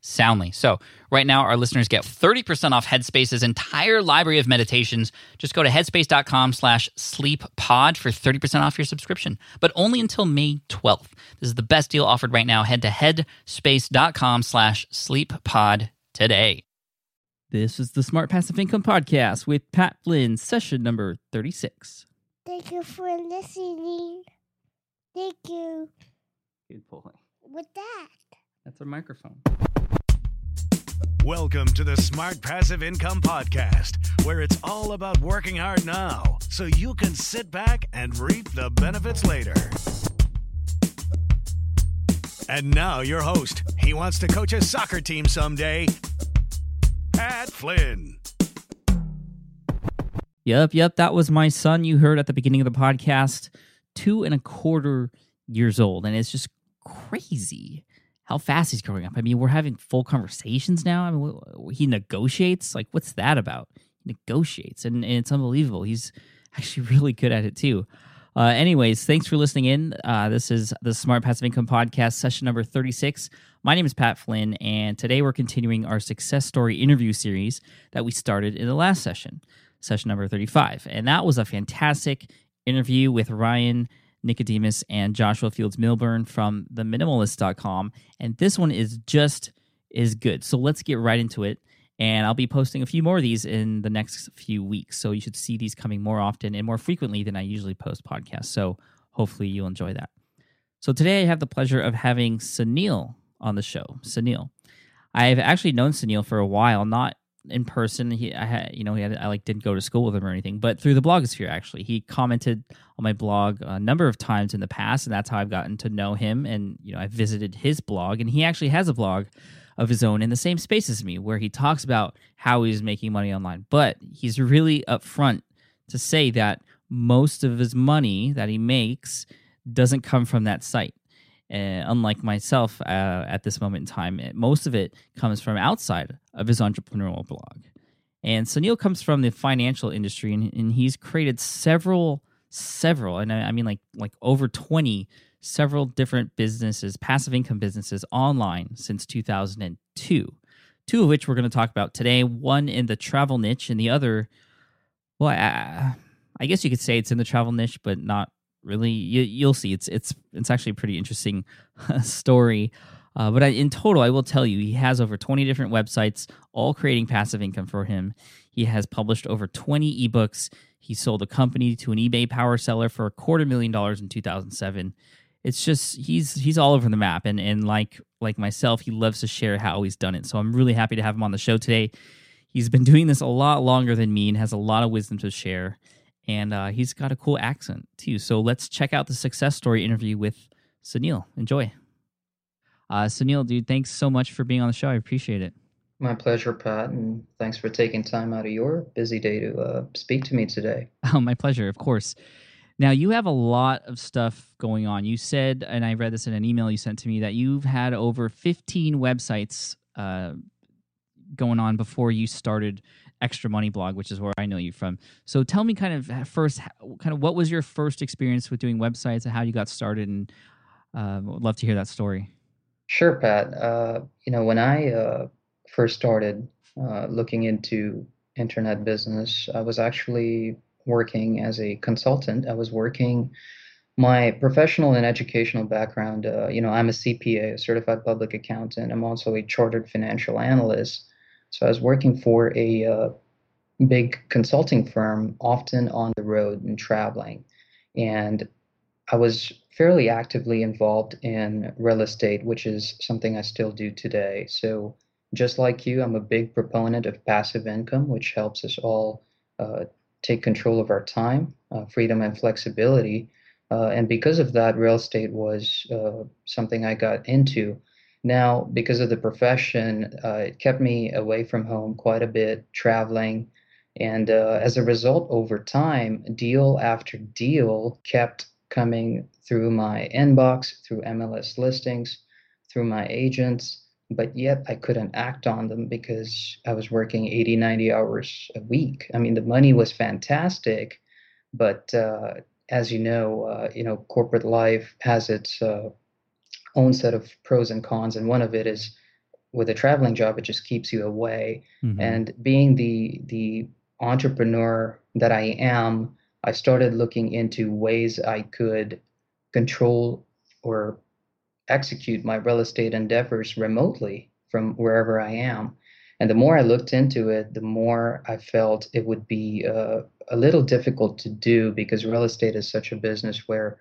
soundly. So, right now, our listeners get 30% off Headspace's entire library of meditations. Just go to headspace.com slash sleeppod for 30% off your subscription, but only until May 12th. This is the best deal offered right now. Head to headspace.com slash sleeppod today. This is the Smart Passive Income Podcast with Pat Flynn, session number 36. Thank you for listening. Thank you. Good boy. With that. That's our microphone. Welcome to the Smart Passive Income Podcast, where it's all about working hard now so you can sit back and reap the benefits later. And now, your host. He wants to coach a soccer team someday. Pat Flynn. Yep, yep. That was my son you heard at the beginning of the podcast, two and a quarter years old. And it's just crazy how fast he's growing up. I mean, we're having full conversations now. I mean, he negotiates. Like, what's that about? He negotiates, and, and it's unbelievable. He's actually really good at it too. Uh, anyways, thanks for listening in. Uh, this is the Smart Passive Income Podcast, session number 36. My name is Pat Flynn, and today we're continuing our success story interview series that we started in the last session, session number 35. And that was a fantastic interview with Ryan Nicodemus and Joshua Fields Millburn from theminimalist.com. And this one is just as good. So let's get right into it. And I'll be posting a few more of these in the next few weeks. So you should see these coming more often and more frequently than I usually post podcasts. So hopefully you'll enjoy that. So today I have the pleasure of having Sunil on the show. Sunil. I've actually known Sunil for a while, not in person. He, I had, you know, he had, I like didn't go to school with him or anything, but through the blogosphere. Actually, he commented on my blog a number of times in the past, and that's how I've gotten to know him. And you know, I visited his blog, and he actually has a blog of his own in the same space as me, where he talks about how he's making money online. But he's really upfront to say that most of his money that he makes doesn't come from that site. Uh, unlike myself uh, at this moment in time, it, most of it comes from outside of his entrepreneurial blog. And Sunil comes from the financial industry, and, and he's created several, several, and I, I mean like like over twenty several different businesses, passive income businesses online since 2002. Two of which we're going to talk about today. One in the travel niche, and the other, well, I, I guess you could say it's in the travel niche, but not really. You, will see. It's it's it's actually a pretty interesting story. Uh, but I, in total, I will tell you, he has over 20 different websites, all creating passive income for him. He has published over 20 ebooks. He sold a company to an eBay power seller for a quarter million dollars in 2007 it's just he's he's all over the map and and like like myself he loves to share how he's done it so i'm really happy to have him on the show today he's been doing this a lot longer than me and has a lot of wisdom to share and uh, he's got a cool accent too so let's check out the success story interview with sunil enjoy uh, sunil dude thanks so much for being on the show i appreciate it my pleasure, Pat, and thanks for taking time out of your busy day to uh, speak to me today. Oh, my pleasure, of course. Now, you have a lot of stuff going on. You said, and I read this in an email you sent to me, that you've had over 15 websites uh, going on before you started Extra Money Blog, which is where I know you from. So tell me kind of first, kind of what was your first experience with doing websites and how you got started, and uh, would love to hear that story. Sure, Pat. Uh, you know, when I uh, first started uh, looking into internet business, I was actually working as a consultant. I was working my professional and educational background. Uh, you know, I'm a CPA, a certified public accountant. I'm also a chartered financial analyst. So I was working for a uh, big consulting firm, often on the road and traveling. And I was fairly actively involved in real estate, which is something I still do today. So, just like you, I'm a big proponent of passive income, which helps us all uh, take control of our time, uh, freedom, and flexibility. Uh, and because of that, real estate was uh, something I got into. Now, because of the profession, uh, it kept me away from home quite a bit, traveling. And uh, as a result, over time, deal after deal kept coming through my inbox, through MLS listings, through my agents, but yet I couldn't act on them because I was working 80, 90 hours a week. I mean, the money was fantastic, but uh, as you know, uh, you know, corporate life has its uh, own set of pros and cons, and one of it is with a traveling job, it just keeps you away. Mm-hmm. And being the the entrepreneur that I am, I started looking into ways I could control or execute my real estate endeavors remotely from wherever I am. And the more I looked into it, the more I felt it would be uh, a little difficult to do because real estate is such a business where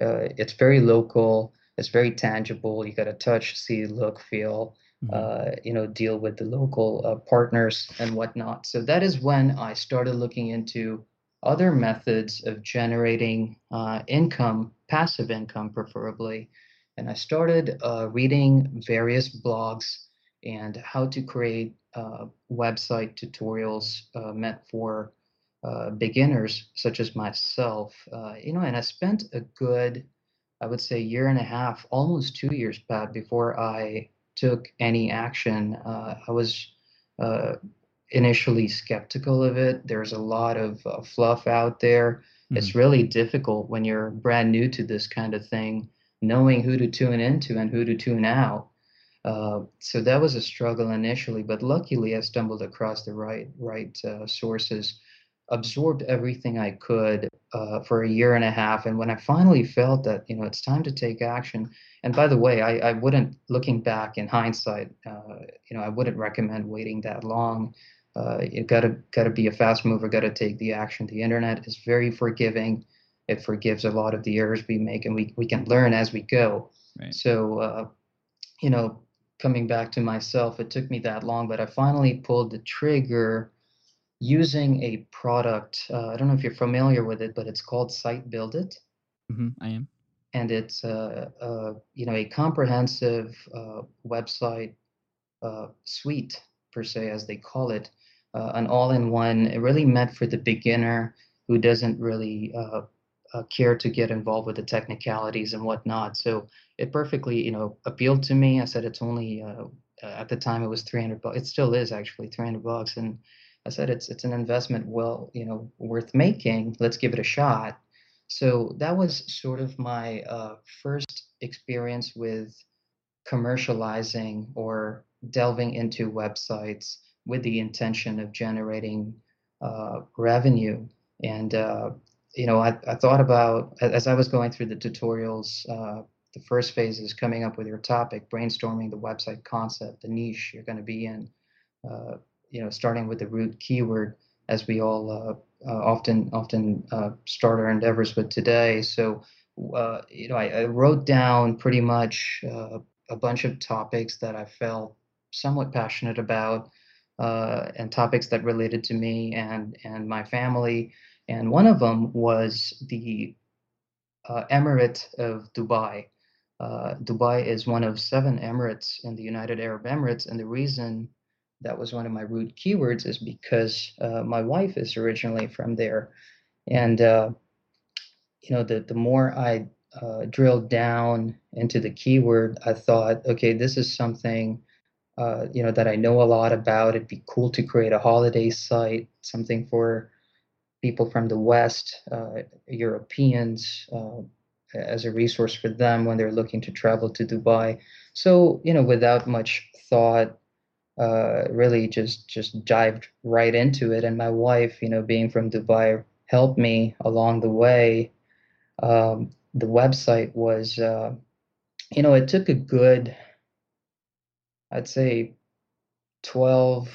uh, it's very local it's very tangible. You got to touch, see, look, feel, mm-hmm. uh, you know, deal with the local uh, partners and whatnot. So that is when I started looking into other methods of generating uh, income, passive income preferably. And I started uh, reading various blogs and how to create uh, website tutorials uh, meant for beginners such as myself. you know, and I spent a good I would say year and a half, almost two years, Pat, before I took any action. Uh, I was uh, initially skeptical of it. There's a lot of uh, fluff out there. Mm-hmm. It's really difficult when you're brand new to this kind of thing, knowing who to tune into and who to tune out. Uh, so that was a struggle initially, but luckily I stumbled across the right right uh, sources absorbed everything I could uh, for a year and a half. And when I finally felt that, you know, it's time to take action. And by the way, I, I wouldn't, looking back in hindsight, uh, you know, I wouldn't recommend waiting that long. Uh, you gotta gotta be a fast mover. Gotta take the action. The internet is very forgiving. It forgives a lot of the errors we make, and we we can learn as we go. Right. So, uh, you know, coming back to myself, it took me that long, but I finally pulled the trigger using a product. Uh, I don't know if you're familiar with it, but it's called Site Build It. Mm-hmm, I am. And it's uh, uh, you know a comprehensive uh, website uh, suite per se, as they call it, uh, an all-in-one. Really meant for the beginner who doesn't really care to get involved with the technicalities and whatnot. So it perfectly you know appealed to me. I said it's only at the time it was 300 bucks. It still is actually 300 bucks, and I said it's it's an investment well, you know, worth making. Let's give it a shot. So that was sort of my uh, first experience with commercializing or delving into websites with the intention of generating uh, revenue. And uh, you know, I, I thought about as I was going through the tutorials. Uh, the first phase is coming up with your topic, brainstorming the website concept, the niche you're going to be in, uh, you know, starting with the root keyword, as we all uh, uh, often often uh, start our endeavors with today. So, uh, you know, I, I, wrote down pretty much uh, a bunch of topics that I felt somewhat passionate about, uh, and topics that related to me and and my family. And one of them was the Emirate of Dubai. Dubai is one of seven emirates in the United Arab Emirates, and the reason that was one of my root keywords is because uh, my wife is originally from there. And uh, you know the, the more i uh, drilled down into the keyword i thought okay this is something uh, you know that i know a lot about. It'd be cool to create a holiday site something for people from the west uh, europeans uh, as a resource for them when they're looking to travel to dubai. So you know without much thought uh, really just just dived right into it. And my wife, you know, being from Dubai, helped me along the way. Um, the website was, uh, you know, it took a good, I'd say, twelve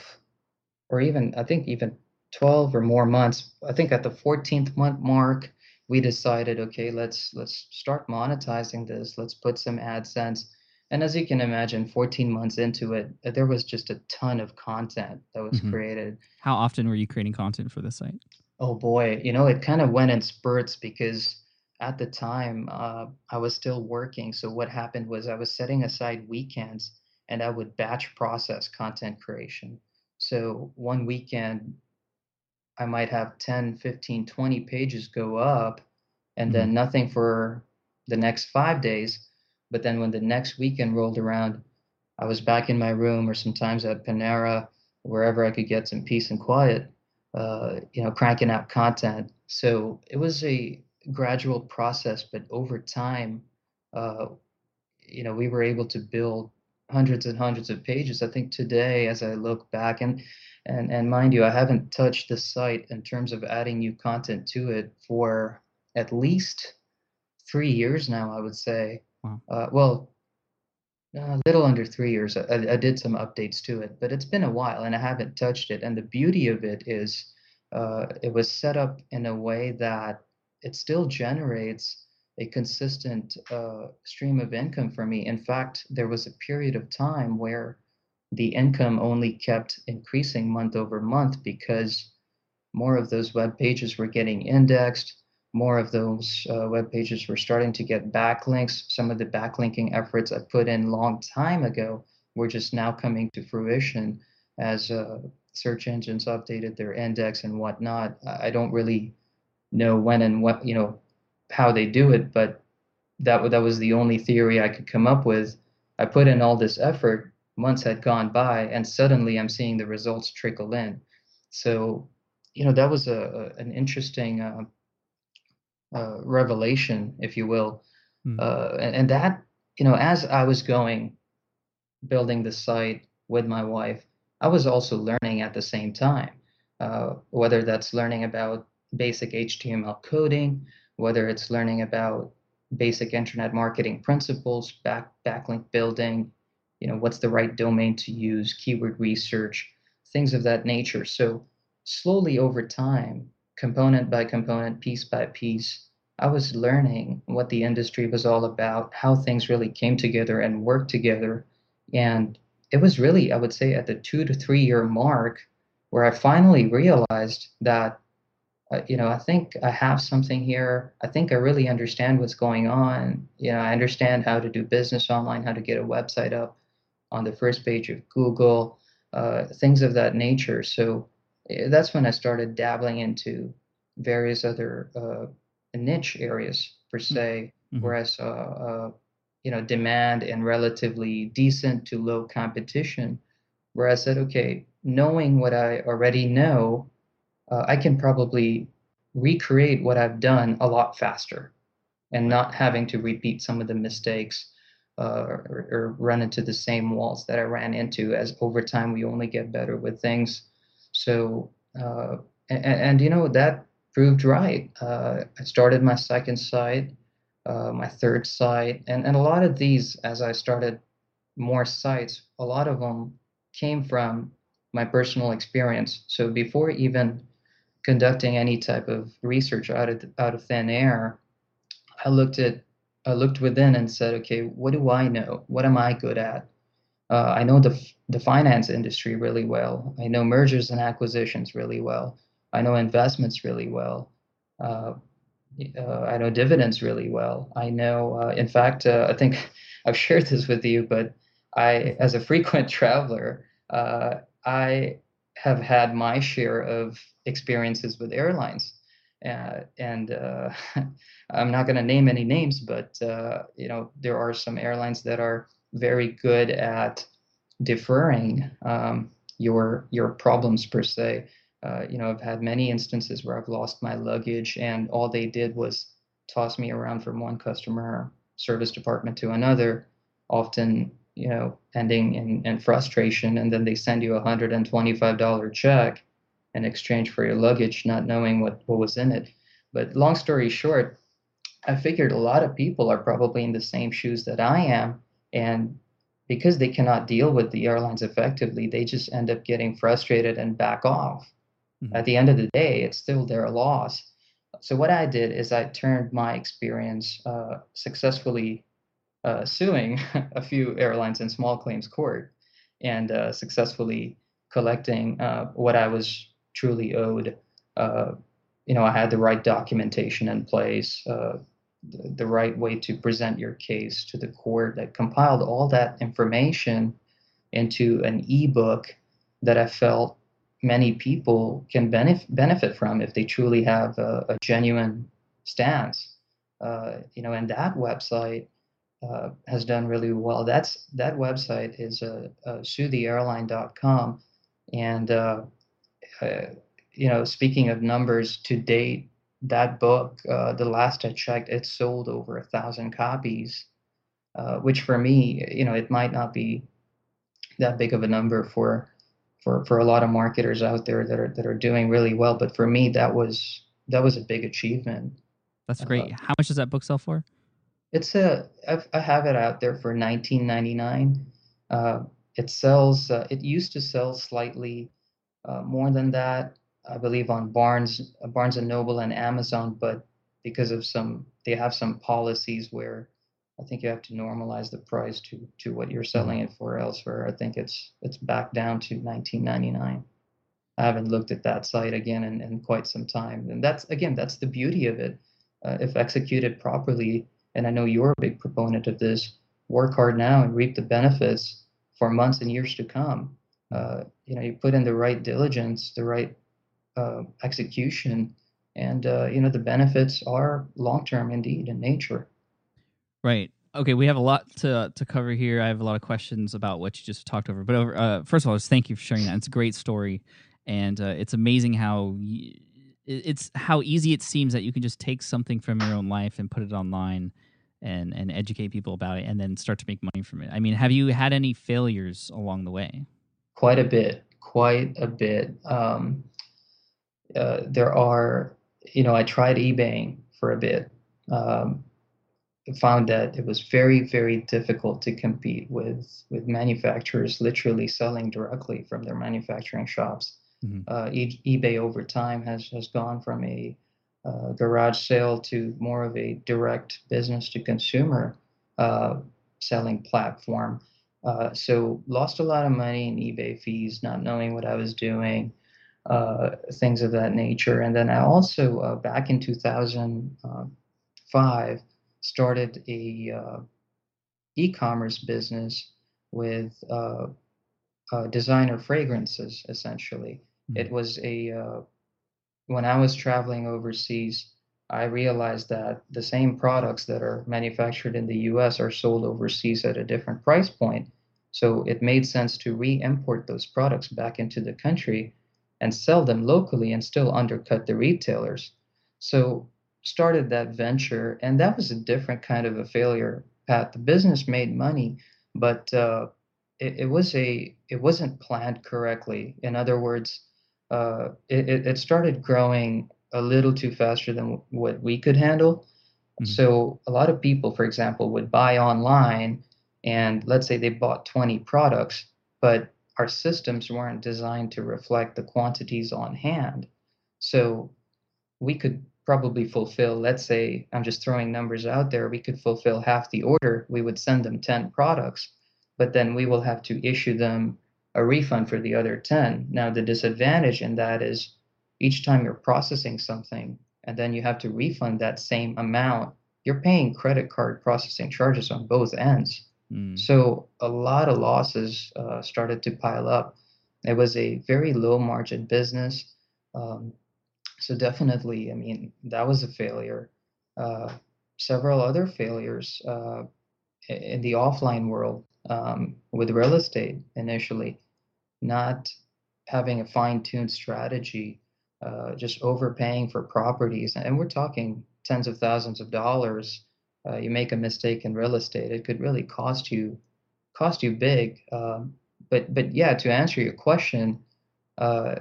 or even I think even 12 or more months, I think at the 14th month mark, we decided, okay, let's let's start monetizing this. Let's put some AdSense. And as you can imagine, 14 months into it, uh, there was just a ton of content that was Mhm. created. How often were you creating content for the site? Oh boy, you know, it kind of went in spurts because at the time uh, I was still working. So what happened was I was setting aside weekends and I would batch process content creation. So one weekend I might have 10, 15, 20 pages go up and then nothing for the next five days. But then when the next weekend rolled around, I was back in my room or sometimes at Panera, wherever I could get some peace and quiet, uh, you know, cranking out content. So it was a gradual process, but over time, uh, you know, we were able to build hundreds and hundreds of pages. I think today, as I look back, and and and mind you, I haven't touched the site in terms of adding new content to it for at least three years now. I would say. Wow. Uh, well, a little under three years. I, I did some updates to it, but it's been a while, and I haven't touched it. And the beauty of it is, uh, it was set up in a way that it still generates a consistent uh, stream of income for me. In fact, there was a period of time where the income only kept increasing month over month because more of those web pages were getting indexed, more of those uh, web pages were starting to get backlinks. Some of the backlinking efforts I put in long time ago were just now coming to fruition as uh, search engines updated their index and whatnot. I don't really know when and what you know how they do it, but that that was the only theory I could come up with. I put in all this effort, months had gone by, and suddenly I'm seeing the results trickle in. So, you know, that was a, a an interesting uh, uh, revelation, if you will, Mm. uh, and, and that you know, as I was going building the site with my wife, I was also learning at the same time, uh, whether that's learning about basic HTML coding, whether it's learning about basic internet marketing principles, back backlink building, you know, what's the right domain to use, keyword research, things of that nature. So slowly over time, component by component, piece by piece, I was learning what the industry was all about, how things really came together and worked together. And it was really, I would say, at the two to three year mark where I finally realized that, uh, you know, I think I have something here. I think I really understand what's going on. You know, I understand how to do business online, how to get a website up on the first page of Google, uh, things of that nature. So that's when I started dabbling into various other uh, niche areas per se, Mhm. where I saw, uh, you know, demand and relatively decent to low competition. Where I said, okay, knowing what I already know, uh, I can probably recreate what I've done a lot faster, and not having to repeat some of the mistakes uh, or, or run into the same walls that I ran into. As over time, we only get better with things. So, uh, and, and you know that proved right. Uh, I started my second site, uh, my third site, and, and a lot of these, as I started more sites, a lot of them came from my personal experience. So before even conducting any type of research out of out of thin air, I looked at I looked within and said, okay, what do I know? What am I good at? Uh, I know the the finance industry really well. I know mergers and acquisitions really well. I know investments really well. Uh, uh, I know dividends really well. I know, uh, in fact, uh, I think I've shared this with you, but I, as a frequent traveler, uh, I have had my share of experiences with airlines. Uh, and uh, I'm not going to name any names, but uh, you know there are some airlines that are very good at deferring um, your your problems per se. Uh, you know, I've had many instances where I've lost my luggage, and all they did was toss me around from one customer service department to another, often you know ending in, in frustration, and then they send you a hundred and twenty-five dollar check in exchange for your luggage, not knowing what what was in it. But long story short, I figured a lot of people are probably in the same shoes that I am, and because they cannot deal with the airlines effectively, they just end up getting frustrated and back off. Mm-hmm. At the end of the day, it's still their loss. So what I did is I turned my experience uh, successfully uh, suing a few airlines in small claims court and uh, successfully collecting uh, what I was truly owed. Uh, you know, I had the right documentation in place, uh, the, right way to present your case to the court that compiled all that information into an ebook that I felt many people can benef- benefit from if they truly have a, a genuine stance. Uh, you know, and that website uh, has done really well. That's that website is uh, uh, suetheairline.com, and uh, uh, you know, speaking of numbers to date, that book, uh, the last I checked, it sold over a thousand copies, uh, which for me, you know, it might not be that big of a number for for for a lot of marketers out there that are that are doing really well. But for me, that was that was a big achievement. That's great. Uh, How much does that book sell for? It's a I've, I have it out there for 19.99. Uh, it sells. Uh, it used to sell slightly uh, more than that, I believe, on Barnes Barnes and Noble and Amazon. But because of some, they have some policies where I think you have to normalize the price to to what you're selling it for elsewhere. I think it's it's back down to 19.99. I haven't looked at that site again in, in quite some time, and that's again that's the beauty of it. Uh, if executed properly, and I know you're a big proponent of this, work hard now and reap the benefits for months and years to come. Uh, you know, you put in the right diligence, the right uh, execution, and uh, you know the benefits are long term indeed in nature. Right. Okay, we have a lot to to cover here. I have a lot of questions about what you just talked over. But over, uh, first of all, just thank you for sharing that. It's a great story, and uh, it's amazing how y- it's how easy it seems that you can just take something from your own life and put it online and and educate people about it, and then start to make money from it. I mean, have you had any failures along the way? Quite a bit. Quite a bit. Um, uh, there are, you know, I tried eBaying for a bit. Um, found that it was very very difficult to compete with with manufacturers literally selling directly from their manufacturing shops mm-hmm. uh, e- ebay over time has has gone from a uh, garage sale to more of a direct business to consumer uh, selling platform uh, so lost a lot of money in ebay fees not knowing what i was doing uh, things of that nature and then i also uh, back in 2005 started a uh, e-commerce business with uh, uh, designer fragrances. Essentially, mm-hmm. it was a uh, when I was traveling overseas, I realized that the same products that are manufactured in the U.S. are sold overseas at a different price point. So it made sense to re-import those products back into the country and sell them locally and still undercut the retailers. So started that venture, and that was a different kind of a failure path. The business made money, but uh, it, it, was a it wasn't planned correctly. In other words, uh, it, it started growing a little too faster than what we could handle. Mm-hmm. So a lot of people, for example, would buy online, and let's say they bought 20 products, but our systems weren't designed to reflect the quantities on hand. So we could probably fulfill, let's say, I'm just throwing numbers out there, we could fulfill half the order. We would send them 10 products, but then we will have to issue them a refund for the other 10. Now, the disadvantage in that is each time you're processing something and then you have to refund that same amount, you're paying credit card processing charges on both ends. Mm. So a lot of losses uh, started to pile up. It was a very low margin business. Um, so definitely, I mean, that was a failure. Uh, several other failures uh, in the offline world um, with real estate initially, not having a fine-tuned strategy, uh, just overpaying for properties, and we're talking tens of thousands of dollars. Uh, you make a mistake in real estate, it could really cost you cost you big. Um, but but yeah, to answer your question, uh,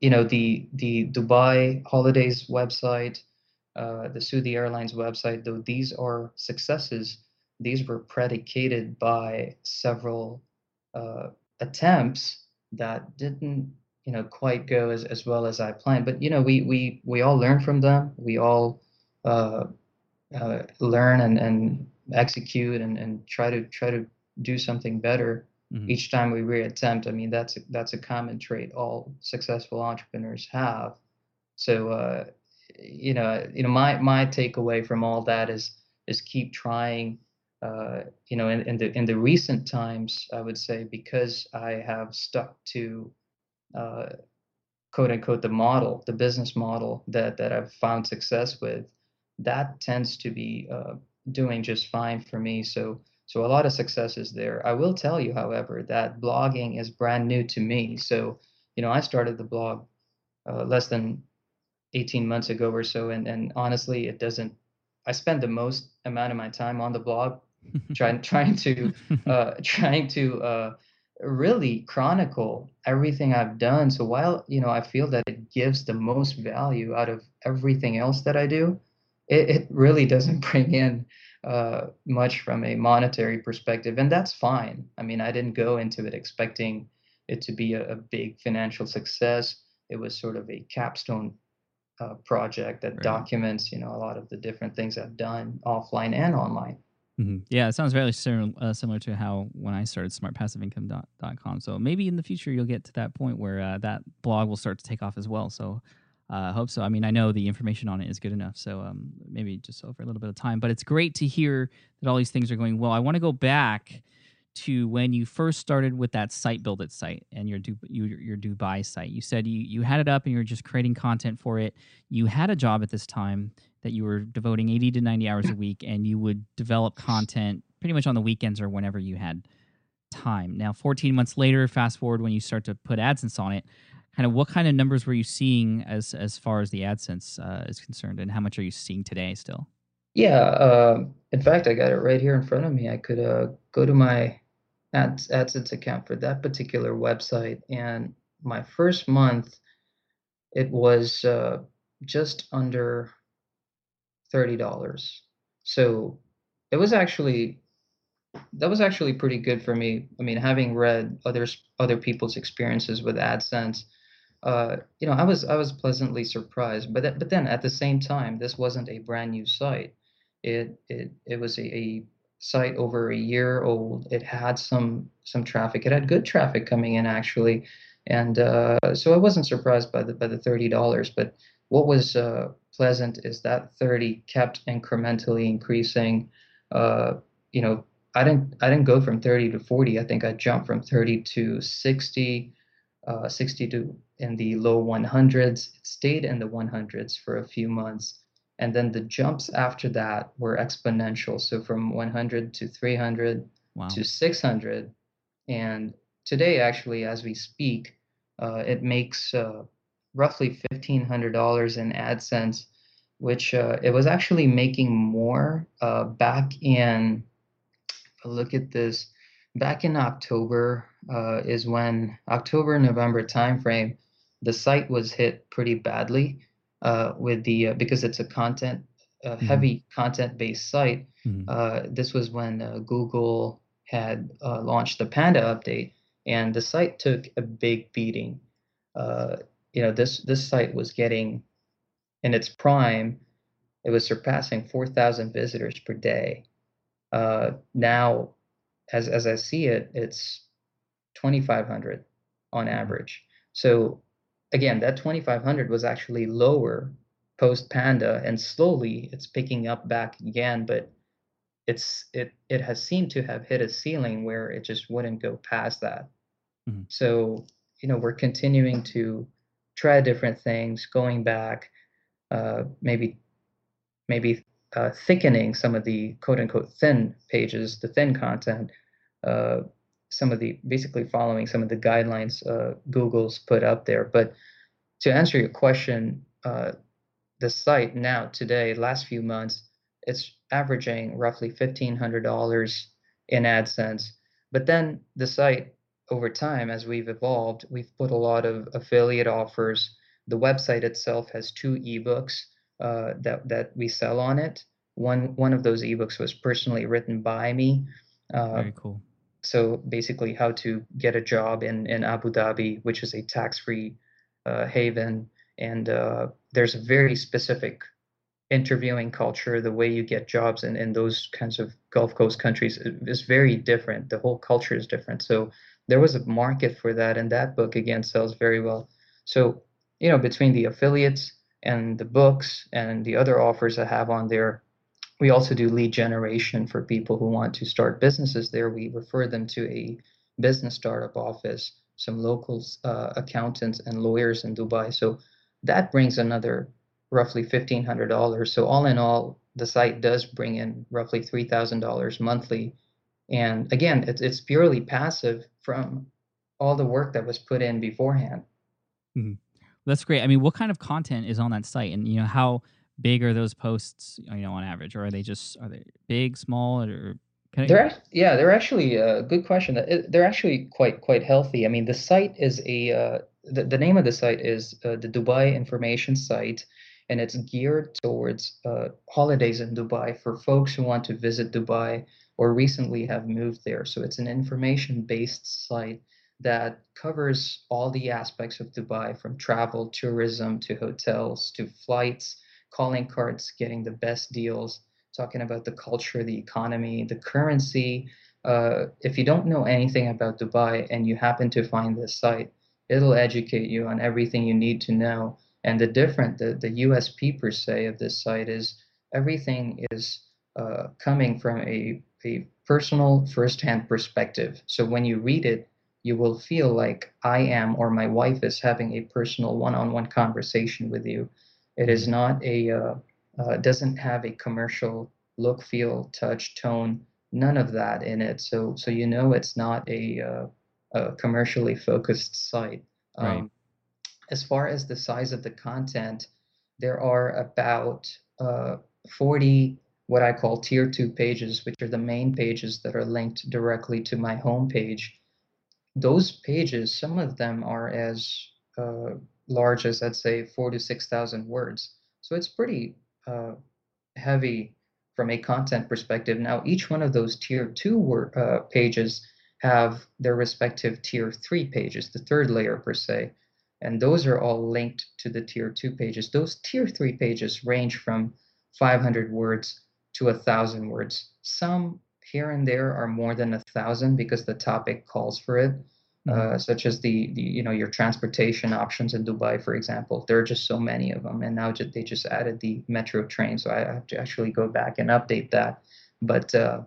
you know the the Dubai Holidays website, uh, the Sue the Airlines website. Though these are successes, these were predicated by several uh, attempts that didn't you know quite go as, as well as I planned. But you know, we we we all learn from them. We all uh, uh, learn and, and execute and, and try to try to do something better mm-hmm. each time we reattempt. I mean, that's a, that's a common trait all successful entrepreneurs have. So uh, you know, you know, my my takeaway from all that is is keep trying. Uh, you know, in, in the in the recent times, I would say because I have stuck to uh, quote unquote the model, the business model that that I've found success with, that tends to be uh, doing just fine for me. So so a lot of successes there. I will tell you, however, that blogging is brand new to me. So you know, I started the blog uh, less than 18 months ago or so, and and honestly, it doesn't. I spend the most amount of my time on the blog, trying trying to uh, trying to uh, really chronicle everything I've done. So while you know I feel that it gives the most value out of everything else that I do, it, it really doesn't bring in uh, much from a monetary perspective, and that's fine. I mean, I didn't go into it expecting it to be a, a big financial success. It was sort of a capstone uh, project that right. documents, you know, a lot of the different things I've done offline and online. Mm-hmm. Yeah, it sounds very similar, uh, similar to how when I started smartpassiveincome.com. So maybe in the future you'll get to that point where uh, that blog will start to take off as well. So uh, I hope so. I mean, I know the information on it is good enough. So um, maybe just over a little bit of time. But it's great to hear that all these things are going well. I want to go back to when you first started with that site build it site and your du- your, your Dubai site. You said you, you had it up and you were just creating content for it. You had a job at this time that you were devoting 80 to 90 hours a week and you would develop content pretty much on the weekends or whenever you had time. Now, 14 months later, fast forward when you start to put AdSense on it, kind of what kind of numbers were you seeing as as far as the AdSense uh, is concerned and how much are you seeing today still? Yeah, uh, in fact, I got it right here in front of me. I could uh, go to my Ads, AdSense account for that particular website, and my first month, it was uh, just under thirty dollars. So it was actually that was actually pretty good for me. I mean, having read others other people's experiences with AdSense, uh, you know, I was I was pleasantly surprised. But but then at the same time, this wasn't a brand new site it it it was a, a site over a year old. It had some some traffic. It had good traffic coming in actually, and uh, so I wasn't surprised by the by the thirty dollars. But what was uh, pleasant is that thirty kept incrementally increasing. Uh, you know, I didn't I didn't go from thirty to forty. I think I jumped from thirty to sixty. Uh, 60 to in the low 100s. It stayed in the 100s for a few months and then the jumps after that were exponential so from 100 to 300 wow. to 600 and today actually as we speak uh, it makes uh, roughly $1500 in adsense which uh, it was actually making more uh, back in look at this back in october uh, is when october november timeframe the site was hit pretty badly uh, with the uh, because it's a content uh, mm-hmm. heavy content based site. Mm-hmm. Uh, this was when uh, Google had uh, launched the Panda update, and the site took a big beating. you know, this this site was getting in its prime, it was surpassing 4,000 visitors per day. now, as as I see it, it's 2,500 on mm-hmm. average. So again, that 2500 was actually lower post Panda, and slowly it's picking up back again, but it's it it has seemed to have hit a ceiling where it just wouldn't go past that. Mm-hmm. So you know we're continuing to try different things, going back, uh, maybe maybe uh, thickening some of the quote unquote thin pages, the thin content, uh, some of the basically following some of the guidelines uh, Google's put up there. But to answer your question, uh, the site now today, last few months, it's averaging roughly fifteen hundred dollars in AdSense. But then the site over time, as we've evolved, we've put a lot of affiliate offers. The website itself has two ebooks uh, that that we sell on it. One one of those ebooks was personally written by me. Uh, Very cool so basically, how to get a job in in Abu Dhabi, which is a tax-free uh, haven, and uh, there's a very specific interviewing culture. The way you get jobs in in those kinds of Gulf Coast countries is very different. The whole culture is different. So there was a market for that, and that book again sells very well. So you know, between the affiliates and the books and the other offers I have on there, we also do lead generation for people who want to start businesses there. We refer them to a business startup office, some local uh, accountants and lawyers in Dubai. So that brings another roughly $1,500. So all in all, the site does bring in roughly $3,000 monthly. And again, it's, it's purely passive from all the work that was put in beforehand. Mm-hmm. That's great. I mean, what kind of content is on that site, and you know how big are those posts? You know, on average, or are they just are they big, small, or can they're yeah, they're actually a uh, good question. They're actually quite quite healthy. I mean, the site is a uh, the, the name of the site is uh, the Dubai Information Site, and it's geared towards uh, holidays in Dubai for folks who want to visit Dubai or recently have moved there. So it's an information based site that covers all the aspects of Dubai from travel, tourism to hotels to flights, calling cards, getting the best deals, talking about the culture, the economy, the currency. Uh, if you don't know anything about Dubai and you happen to find this site, it'll educate you on everything you need to know. And the different, the, the USP per se of this site is everything is uh, coming from a, a personal first-hand perspective. So when you read it, you will feel like I am or my wife is having a personal one-on-one conversation with you. It is not a uh, uh, doesn't have a commercial look, feel, touch, tone, none of that in it. So so you know it's not a, uh, a commercially focused site. Um, right. As far as the size of the content, there are about uh, 40 what I call tier two pages, which are the main pages that are linked directly to my homepage those pages, some of them are as uh, large as I'd say four to six thousand words. So it's pretty uh, heavy from a content perspective. Now, each one of those tier two word, uh, pages have their respective tier three pages, the third layer per se, and those are all linked to the tier two pages. Those tier three pages range from 500 words to a thousand words. Some here and there are more than a thousand because the topic calls for it. Uh, mm-hmm. Such as the, the you know your transportation options in Dubai, for example. There are just so many of them, and now just, they just added the metro train, so I have to actually go back and update that. But uh,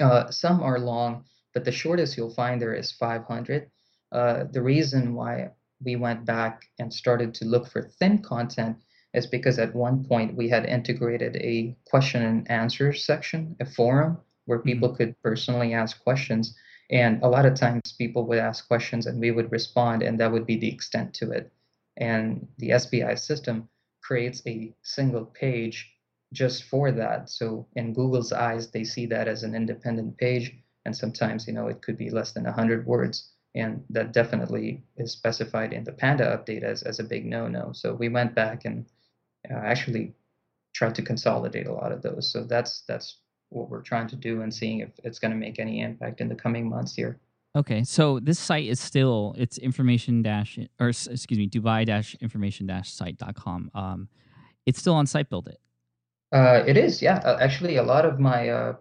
uh, some are long, but the shortest you'll find there is 500. Uh, the reason why we went back and started to look for thin content is because at one point we had integrated a question and answer section, a forum where people mm-hmm. could personally ask questions. And a lot of times people would ask questions and we would respond, and that would be the extent to it. And the SBI system creates a single page just for that. So in Google's eyes, they see that as an independent page. And sometimes, you know, it could be less than 100 words. And that definitely is specified in the Panda update as, as a big no no. So we went back and uh, actually tried to consolidate a lot of those. So that's that's what we're trying to do and seeing if it's going to make any impact in the coming months here. Okay, so this site is still it's information dash or excuse me Dubai dash information dash site.com. Um, it's still on site build it. Uh, it is, yeah. Uh, actually, a lot of my uh,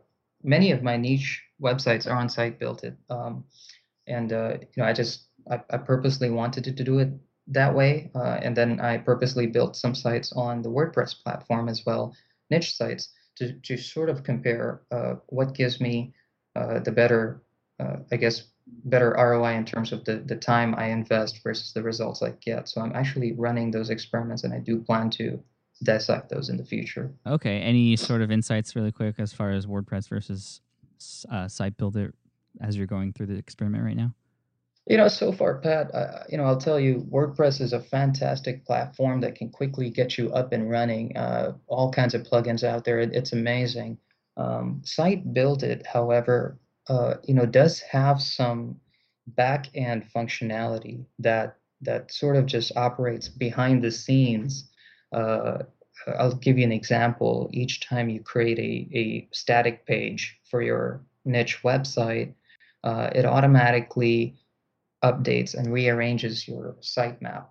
many of my niche websites are on site build it, um, and uh, you know I just I, I, purposely wanted to, to do it that way, uh, and then I purposely built some sites on the WordPress platform as well, niche sites to, to sort of compare uh, what gives me uh, the better, uh, I guess, better ROI in terms of the, the time I invest versus the results I get. So I'm actually running those experiments and I do plan to dissect those in the future. Okay. Any sort of insights really quick as far as WordPress versus uh, site builder as you're going through the experiment right now? You know, so far, Pat, uh, you know, I'll tell you, WordPress is a fantastic platform that can quickly get you up and running. Uh, all kinds of plugins out there. It, it's amazing. Um, Site Build It, however, uh, you know, does have some back end functionality that that sort of just operates behind the scenes. Uh, I'll give you an example. Each time you create a, a static page for your niche website, uh, it automatically updates and rearranges your sitemap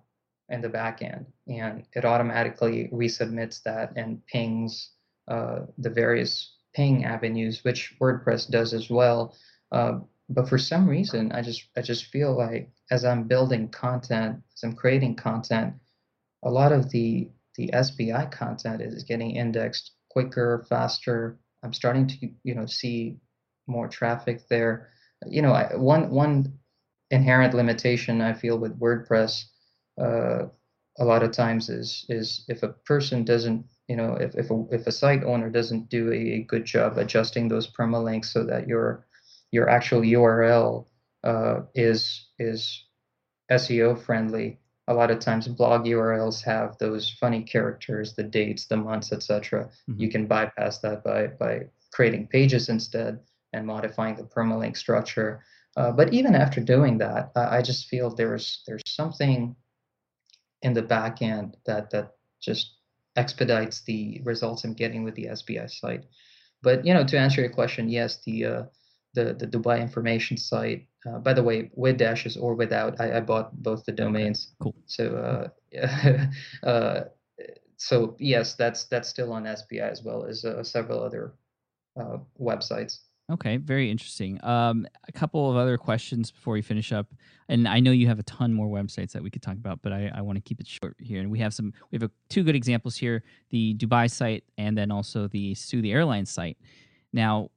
in the backend, and it automatically resubmits that and pings uh, the various ping avenues, which WordPress does as well. Uh, but for some reason, I just I just feel like as I'm building content, as I'm creating content, a lot of the the SBI content is getting indexed quicker, faster. I'm starting to you know see more traffic there. You know, I, one one inherent limitation I feel with WordPress uh, a lot of times is is if a person doesn't you know if if a, if a site owner doesn't do a, a good job adjusting those permalinks so that your your actual URL uh, is is SEO friendly. A lot of times, blog URLs have those funny characters, the dates, the months, etc. Mm-hmm. You can bypass that by by creating pages instead and modifying the permalink structure. Uh, but even after doing that, I, I just feel there's there's something in the back end that that just expedites the results I'm getting with the SBI site. But you know, to answer your question, yes, the uh, the the Dubai information site. Uh, by the way, with dashes or without, I, I bought both the domains. Cool. So uh, uh, so yes, that's that's still on SBI as well as uh, several other uh, websites. Okay, very interesting. Um, a couple of other questions before we finish up, and I know you have a ton more websites that we could talk about, but I, I want to keep it short here. And we have some, we have a, two good examples here: the Dubai site, and then also the the Airlines site. Now,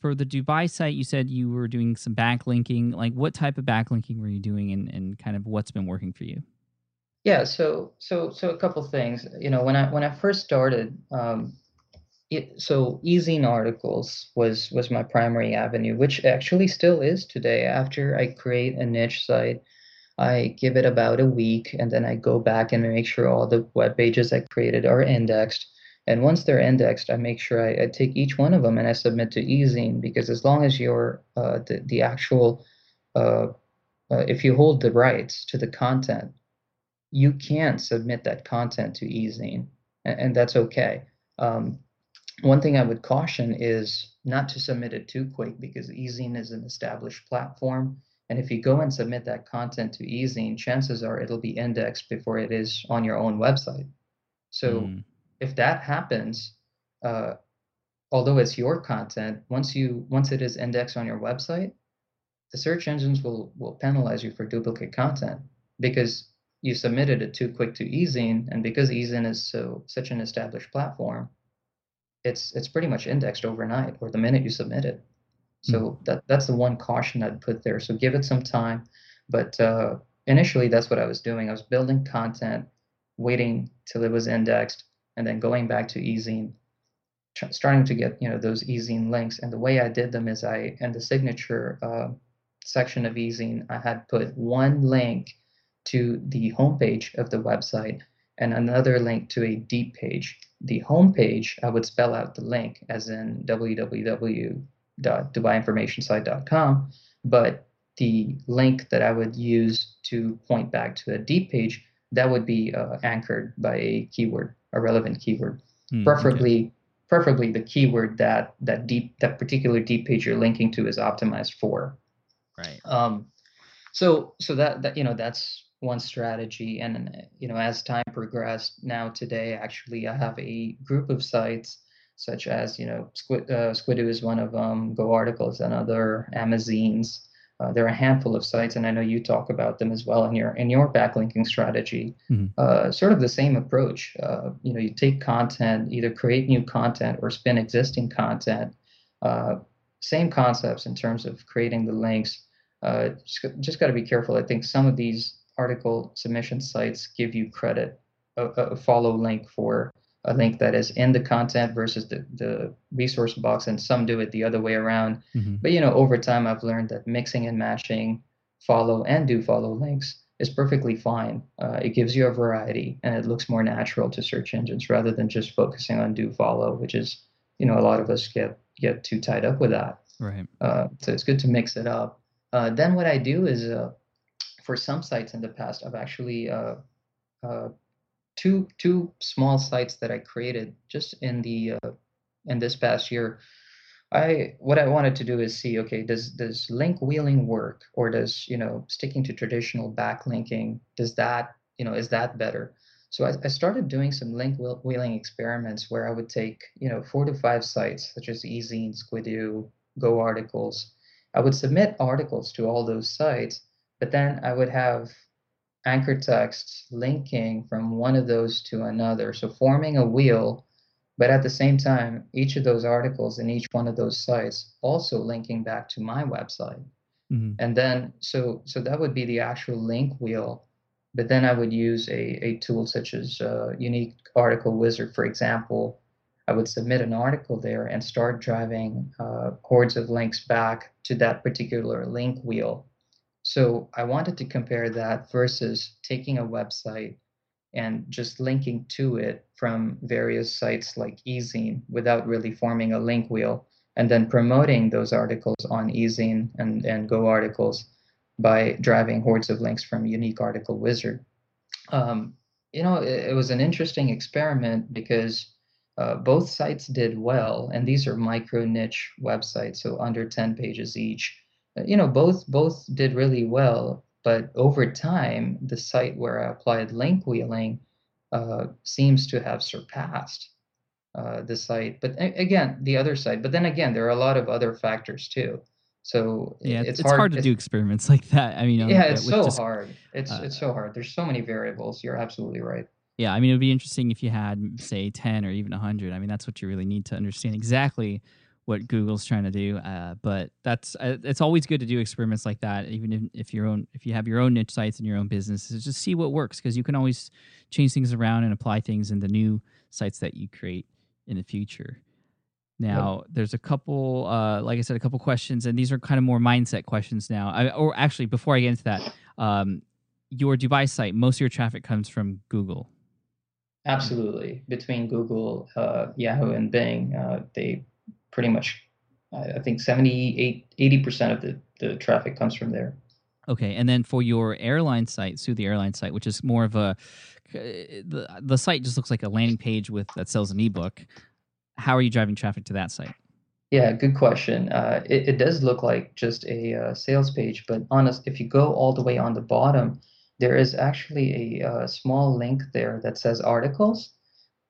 for the Dubai site, you said you were doing some backlinking. Like, what type of backlinking were you doing, and, and kind of what's been working for you? Yeah, so so so a couple things. You know, when I when I first started, um, it, so Ezine Articles was was my primary avenue, which actually still is today. After I create a niche site, I give it about a week, and then I go back and make sure all the web pages I created are indexed and once they're indexed, I make sure I, I, take each one of them and I submit to Ezine because as long as you're uh, the, the actual, uh, uh, if you hold the rights to the content, you can submit that content to Ezine, and, and that's okay. Um, one thing I would caution is not to submit it too quick because Ezine is an established platform. And if you go and submit that content to Ezine, chances are it'll be indexed before it is on your own website. So mm if that happens, uh, although it's your content, once you once it is indexed on your website, the search engines will will penalize you for duplicate content because you submitted it too quick to Ezine, and because Ezine is so such an established platform, it's it's pretty much indexed overnight or the minute you submit it. So mm. that that's the one caution I'd put there. So give it some time, but uh, initially that's what I was doing. I was building content, waiting till it was indexed, and then going back to Ezine, starting to get you know those Ezine links. And the way I did them is I in the signature uh, section of Ezine, I had put one link to the homepage of the website and another link to a deep page. The homepage, I would spell out the link as in www.dubaiinformationsite.com, but the link that I would use to point back to a deep page, that would be uh, anchored by a keyword a relevant keyword. Mm, preferably, okay. preferably the keyword that that deep that particular deep page you're linking to is optimized for. Right. Um, so so that that you know that's one strategy, and you know as time progressed, now today actually I have a group of sites such as you know Squid uh, Squidoo is one of them, Go Articles another, Amazines. Uh, there are a handful of sites, and I know you talk about them as well in your in your backlinking strategy. Mm-hmm. Uh, sort of the same approach. Uh, you know, you take content, either create new content or spin existing content. Uh, same concepts in terms of creating the links. Uh, just, just got to be careful. I think some of these article submission sites give you credit a, a follow link for a link that is in the content versus the, the resource box and some do it the other way around. Mm-hmm. but you know over time i've learned that mixing and matching follow and do follow links is perfectly fine. Uh, it gives you a variety and it looks more natural to search engines rather than just focusing on do follow which is you know a lot of us get get too tied up with that. Right. Uh, so it's good to mix it up. Uh, then what i do is uh, for some sites in the past i've actually uh, uh, two two small sites that I created just in the uh, in this past year. I what I wanted to do is see, okay, does does link wheeling work, or does you know sticking to traditional backlinking does that you know is that better? So I, I started doing some link wheeling experiments where I would take you know four to five sites such as eZine, Squidoo, Go Articles. I would submit articles to all those sites, but then I would have anchor text linking from one of those to another. So forming a wheel, but at the same time, each of those articles in each one of those sites also linking back to my website. Mm-hmm. And then so so that would be the actual link wheel. But then I would use a, a tool such as uh, Unique Article Wizard, for example. I would submit an article there and start driving uh, hordes of links back to that particular link wheel so I wanted to compare that versus taking a website and just linking to it from various sites like eZine without really forming a link wheel and then promoting those articles on eZine and, and Go articles by driving hordes of links from Unique Article Wizard. Um, you know, it, it, was an interesting experiment because uh, both sites did well, and these are micro niche websites, so under 10 pages each you know, both both did really well, but over time, the site where I applied link wheeling uh, seems to have surpassed uh, the site. But again, the other side. But then again, there are a lot of other factors too. So yeah, it's, it's hard, hard, to do experiments like that. I mean, yeah, it's so just, hard. It's uh, it's so hard. There's so many variables. You're absolutely right. Yeah, I mean, it would be interesting if you had, say, ten or even hundred. I mean, that's what you really need to understand exactly what Google's trying to do. Uh, but that's uh, it's always good to do experiments like that, even if, if your own if you have your own niche sites and your own businesses, just see what works because you can always change things around and apply things in the new sites that you create in the future. Now, yep. there's a couple, uh, like I said, a couple questions, and these are kind of more mindset questions now. I, or actually, before I get into that, um, your Dubai site, most of your traffic comes from Google. Absolutely, between Google, uh, Yahoo, and Bing, uh, they pretty much, I think 78, 80% of the, the traffic comes from there. Okay, and then for your airline site, Sue the airline site, which is more of a the the site just looks like a landing page with that sells an ebook. How are you driving traffic to that site? Yeah, good question. Uh, it, it does look like just a uh, sales page, but honest, if you go all the way on the bottom, there is actually a, a uh, small link there that says articles.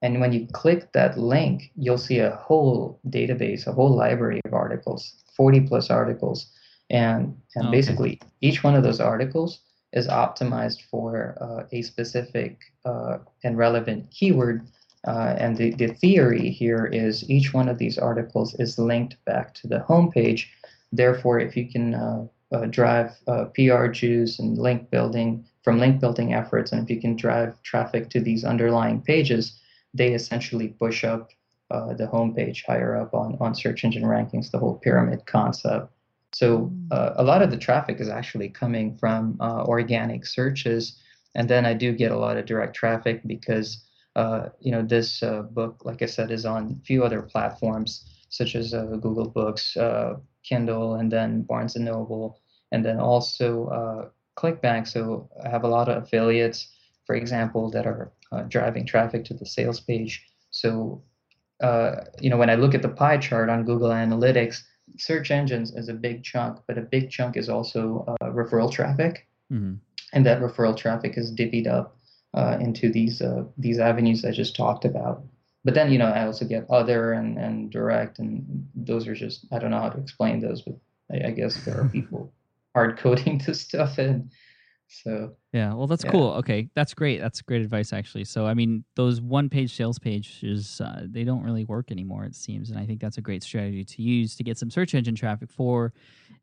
And when you click that link, you'll see a whole database, a whole library of articles, 40 plus articles. And, and okay. basically, each one of those articles is optimized for uh, a specific uh, and relevant keyword. Uh, and the, the theory here is each one of these articles is linked back to the homepage. Therefore, if you can uh, uh, drive uh, PR juice and link building from link building efforts, and if you can drive traffic to these underlying pages, they essentially push up uh, the homepage higher up on, on search engine rankings, the whole pyramid concept. So mm. uh, a lot of the traffic is actually coming from uh, organic searches, and then I do get a lot of direct traffic because uh, you know this uh, book, like I said, is on a few other platforms such as uh, Google Books, Kindle, and then Barnes and Noble, and then also ClickBank. So I have a lot of affiliates, for example, that are uh, driving traffic to the sales page. So, uh, you know, when I look at the pie chart on Google Analytics, search engines is a big chunk, but a big chunk is also uh, referral traffic, mm-hmm. and that referral traffic is divvied up uh, into these uh, these avenues I just talked about. But then, you know, I also get other and, and direct, and those are just I don't know how to explain those, but I, I guess there are people hard coding this stuff in. So yeah, well, that's yeah. cool. Okay, that's great. That's great advice, actually. So I mean, those one-page sales pages uh, they don't really work anymore, it seems, and I think that's a great strategy to use to get some search engine traffic for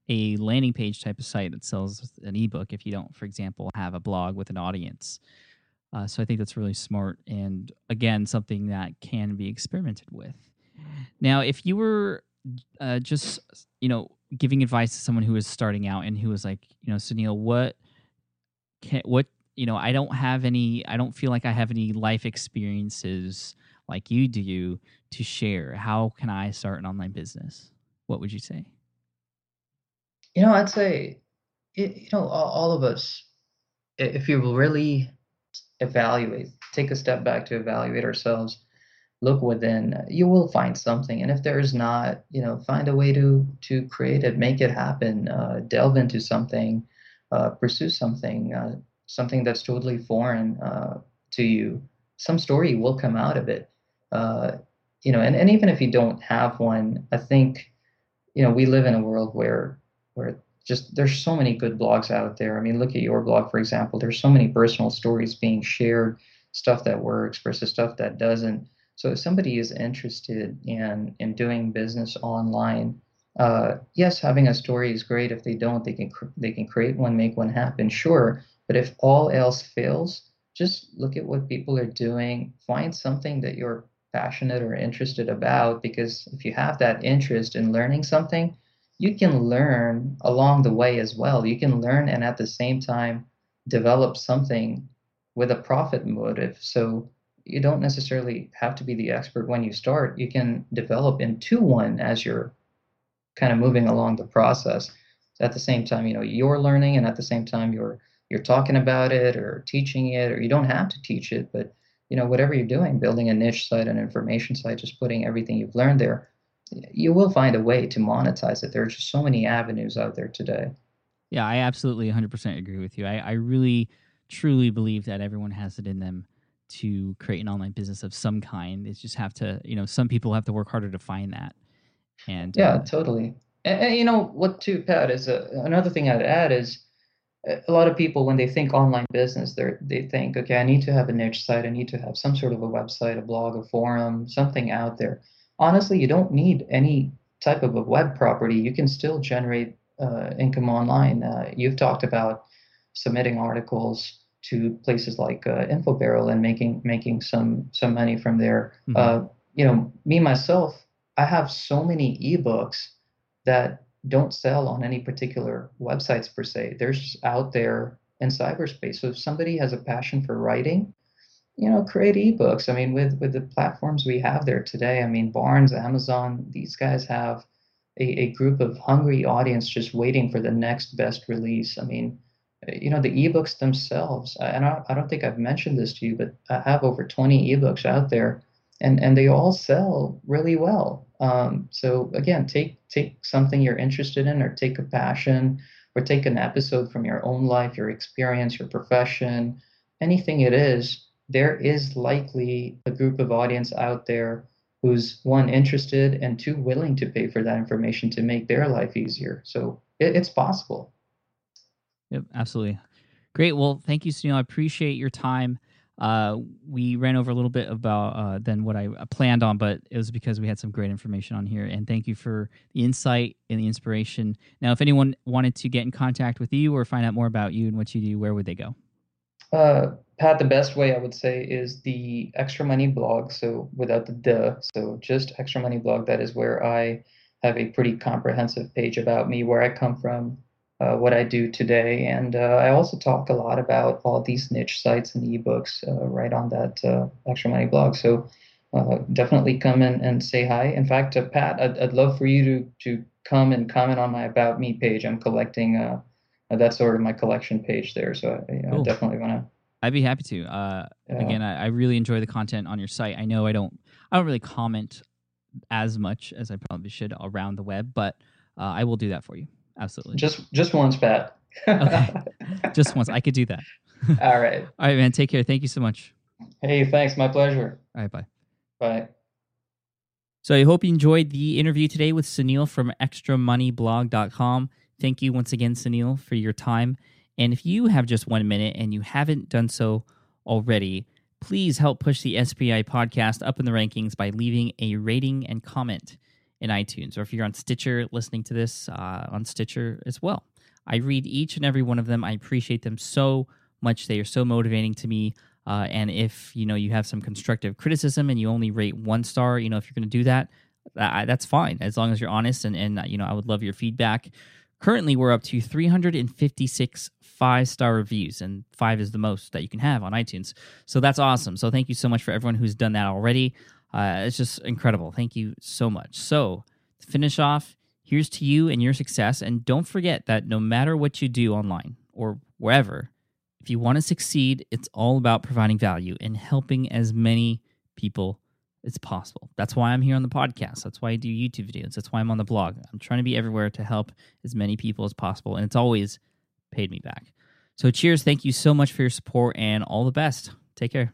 a landing page type of site that sells an ebook. If you don't, for example, have a blog with an audience. Uh, so I think that's really smart, and again, something that can be experimented with. Now, if you were uh, just you know giving advice to someone who is starting out and who was like, you know, Sunil, what can what you know i don't have any i don't feel like i have any life experiences like you do to share. How can i start an online business? What would you say? You know i'd say you know all of us if you really evaluate take a step back to evaluate ourselves look within, you will find something. And if there's not, you know, find a way to to create it, make it happen, uh, delve into something, uh, pursue something, uh, something that's totally foreign uh, to you. Some story will come out of it. Uh, you know, and, and even if you don't have one, I think, you know, we live in a world where where just there's so many good blogs out there. I mean, look at your blog, for example. There's so many personal stories being shared, stuff that works versus stuff that doesn't. So if somebody is interested in in doing business online, uh, yes, having a story is great. If they don't, they can they can create one, make one happen, sure. But if all else fails, just look at what people are doing. Find something that you're passionate or interested about, because if you have that interest in learning something, you can learn along the way as well. You can learn and at the same time develop something with a profit motive. So you don't necessarily have to be the expert when you start. You can develop into one as you're kind of moving along the process. At the same time, you know, you're learning and at the same time you're you're talking about it or teaching it or you don't have to teach it, but you know, whatever you're doing, building a niche site, an information site, just putting everything you've learned there, you will find a way to monetize it. There's just so many avenues out there today. Yeah, I absolutely 100% agree with you. I, I really, truly believe that everyone has it in them to create an online business of some kind. It's just have to, you know, some people have to work harder to find that. And yeah, uh, totally. And, and, you know what, too, Pat is uh, another thing I'd add is a lot of people when they think online business, they they think, okay, I need to have a niche site, I need to have some sort of a website, a blog, a forum, something out there honestly, you don't need any type of a web property. You can still generate uh, income online. Uh, you've talked about submitting articles to places like uh, InfoBarrel and making making some some money from there. Mhm. Uh, you know, me myself, I have so many ebooks that don't sell on any particular websites per se. They're just out there in cyberspace. So if somebody has a passion for writing, you know, create ebooks. I mean, with with the platforms we have there today, I mean, Barnes, Amazon, these guys have a, a group of hungry audience just waiting for the next best release. I mean, you know, the ebooks themselves. And I, I don't think I've mentioned this to you, but I have over 20 ebooks out there, and and they all sell really well. Um, so again, take take something you're interested in, or take a passion, or take an episode from your own life, your experience, your profession, anything it is there is likely a group of audience out there who's one interested and two willing to pay for that information to make their life easier. So it, it's possible. Yep, absolutely. Great. Well, thank you, Sunil. I appreciate your time. Uh, we ran over a little bit about uh, than what I planned on, but it was because we had some great information on here. And thank you for the insight and the inspiration. Now, if anyone wanted to get in contact with you or find out more about you and what you do, where would they go? Uh, Pat, the best way I would say is the Extra Money blog. So without the duh, so just Extra Money blog. That is where I have a pretty comprehensive page about me, where I come from, uh, what I do today, and uh, I also talk a lot about all these niche sites and ebooks uh, right on that uh, Extra Money blog. So uh, definitely come in and say hi. In fact, uh, Pat, I'd, I'd love for you to to come and comment on my About Me page. I'm collecting. that's sort of my collection page there. So know, Cool. I definitely want to. I'd be happy to. Uh, Yeah. Again, I, I really enjoy the content on your site. I know I don't, I don't really comment as much as I probably should around the web, but uh, I will do that for you. Absolutely. Just just once, Pat. Okay. Just once, I could do that. All right. All right, man. Take care. Thank you so much. Hey, thanks. My pleasure. All right, bye. Bye. So I hope you enjoyed the interview today with Sunil from extramoneyblog.com. Thank you once again, Sunil, for your time. And if you have just one minute and you haven't done so already, please help push the SPI podcast up in the rankings by leaving a rating and comment in iTunes. Or if you're on Stitcher listening to this uh, on Stitcher as well. I read each and every one of them. I appreciate them so much. They are so motivating to me. Uh, and if you know you have some constructive criticism and you only rate one star, you know if you're going to do that, that's fine as long as you're honest. And and you know I would love your feedback. Currently, we're up to 356 five star reviews, and five is the most that you can have on iTunes. So that's awesome. So thank you so much for everyone who's done that already. Uh, it's just incredible. Thank you so much. So to finish off, here's to you and your success. And don't forget that no matter what you do online or wherever, if you want to succeed, it's all about providing value and helping as many people as possible. That's why I'm here on the podcast. That's why I do YouTube videos. That's why I'm on the blog. I'm trying to be everywhere to help as many people as possible. And it's always paid me back. So, cheers. Thank you so much for your support and all the best. Take care.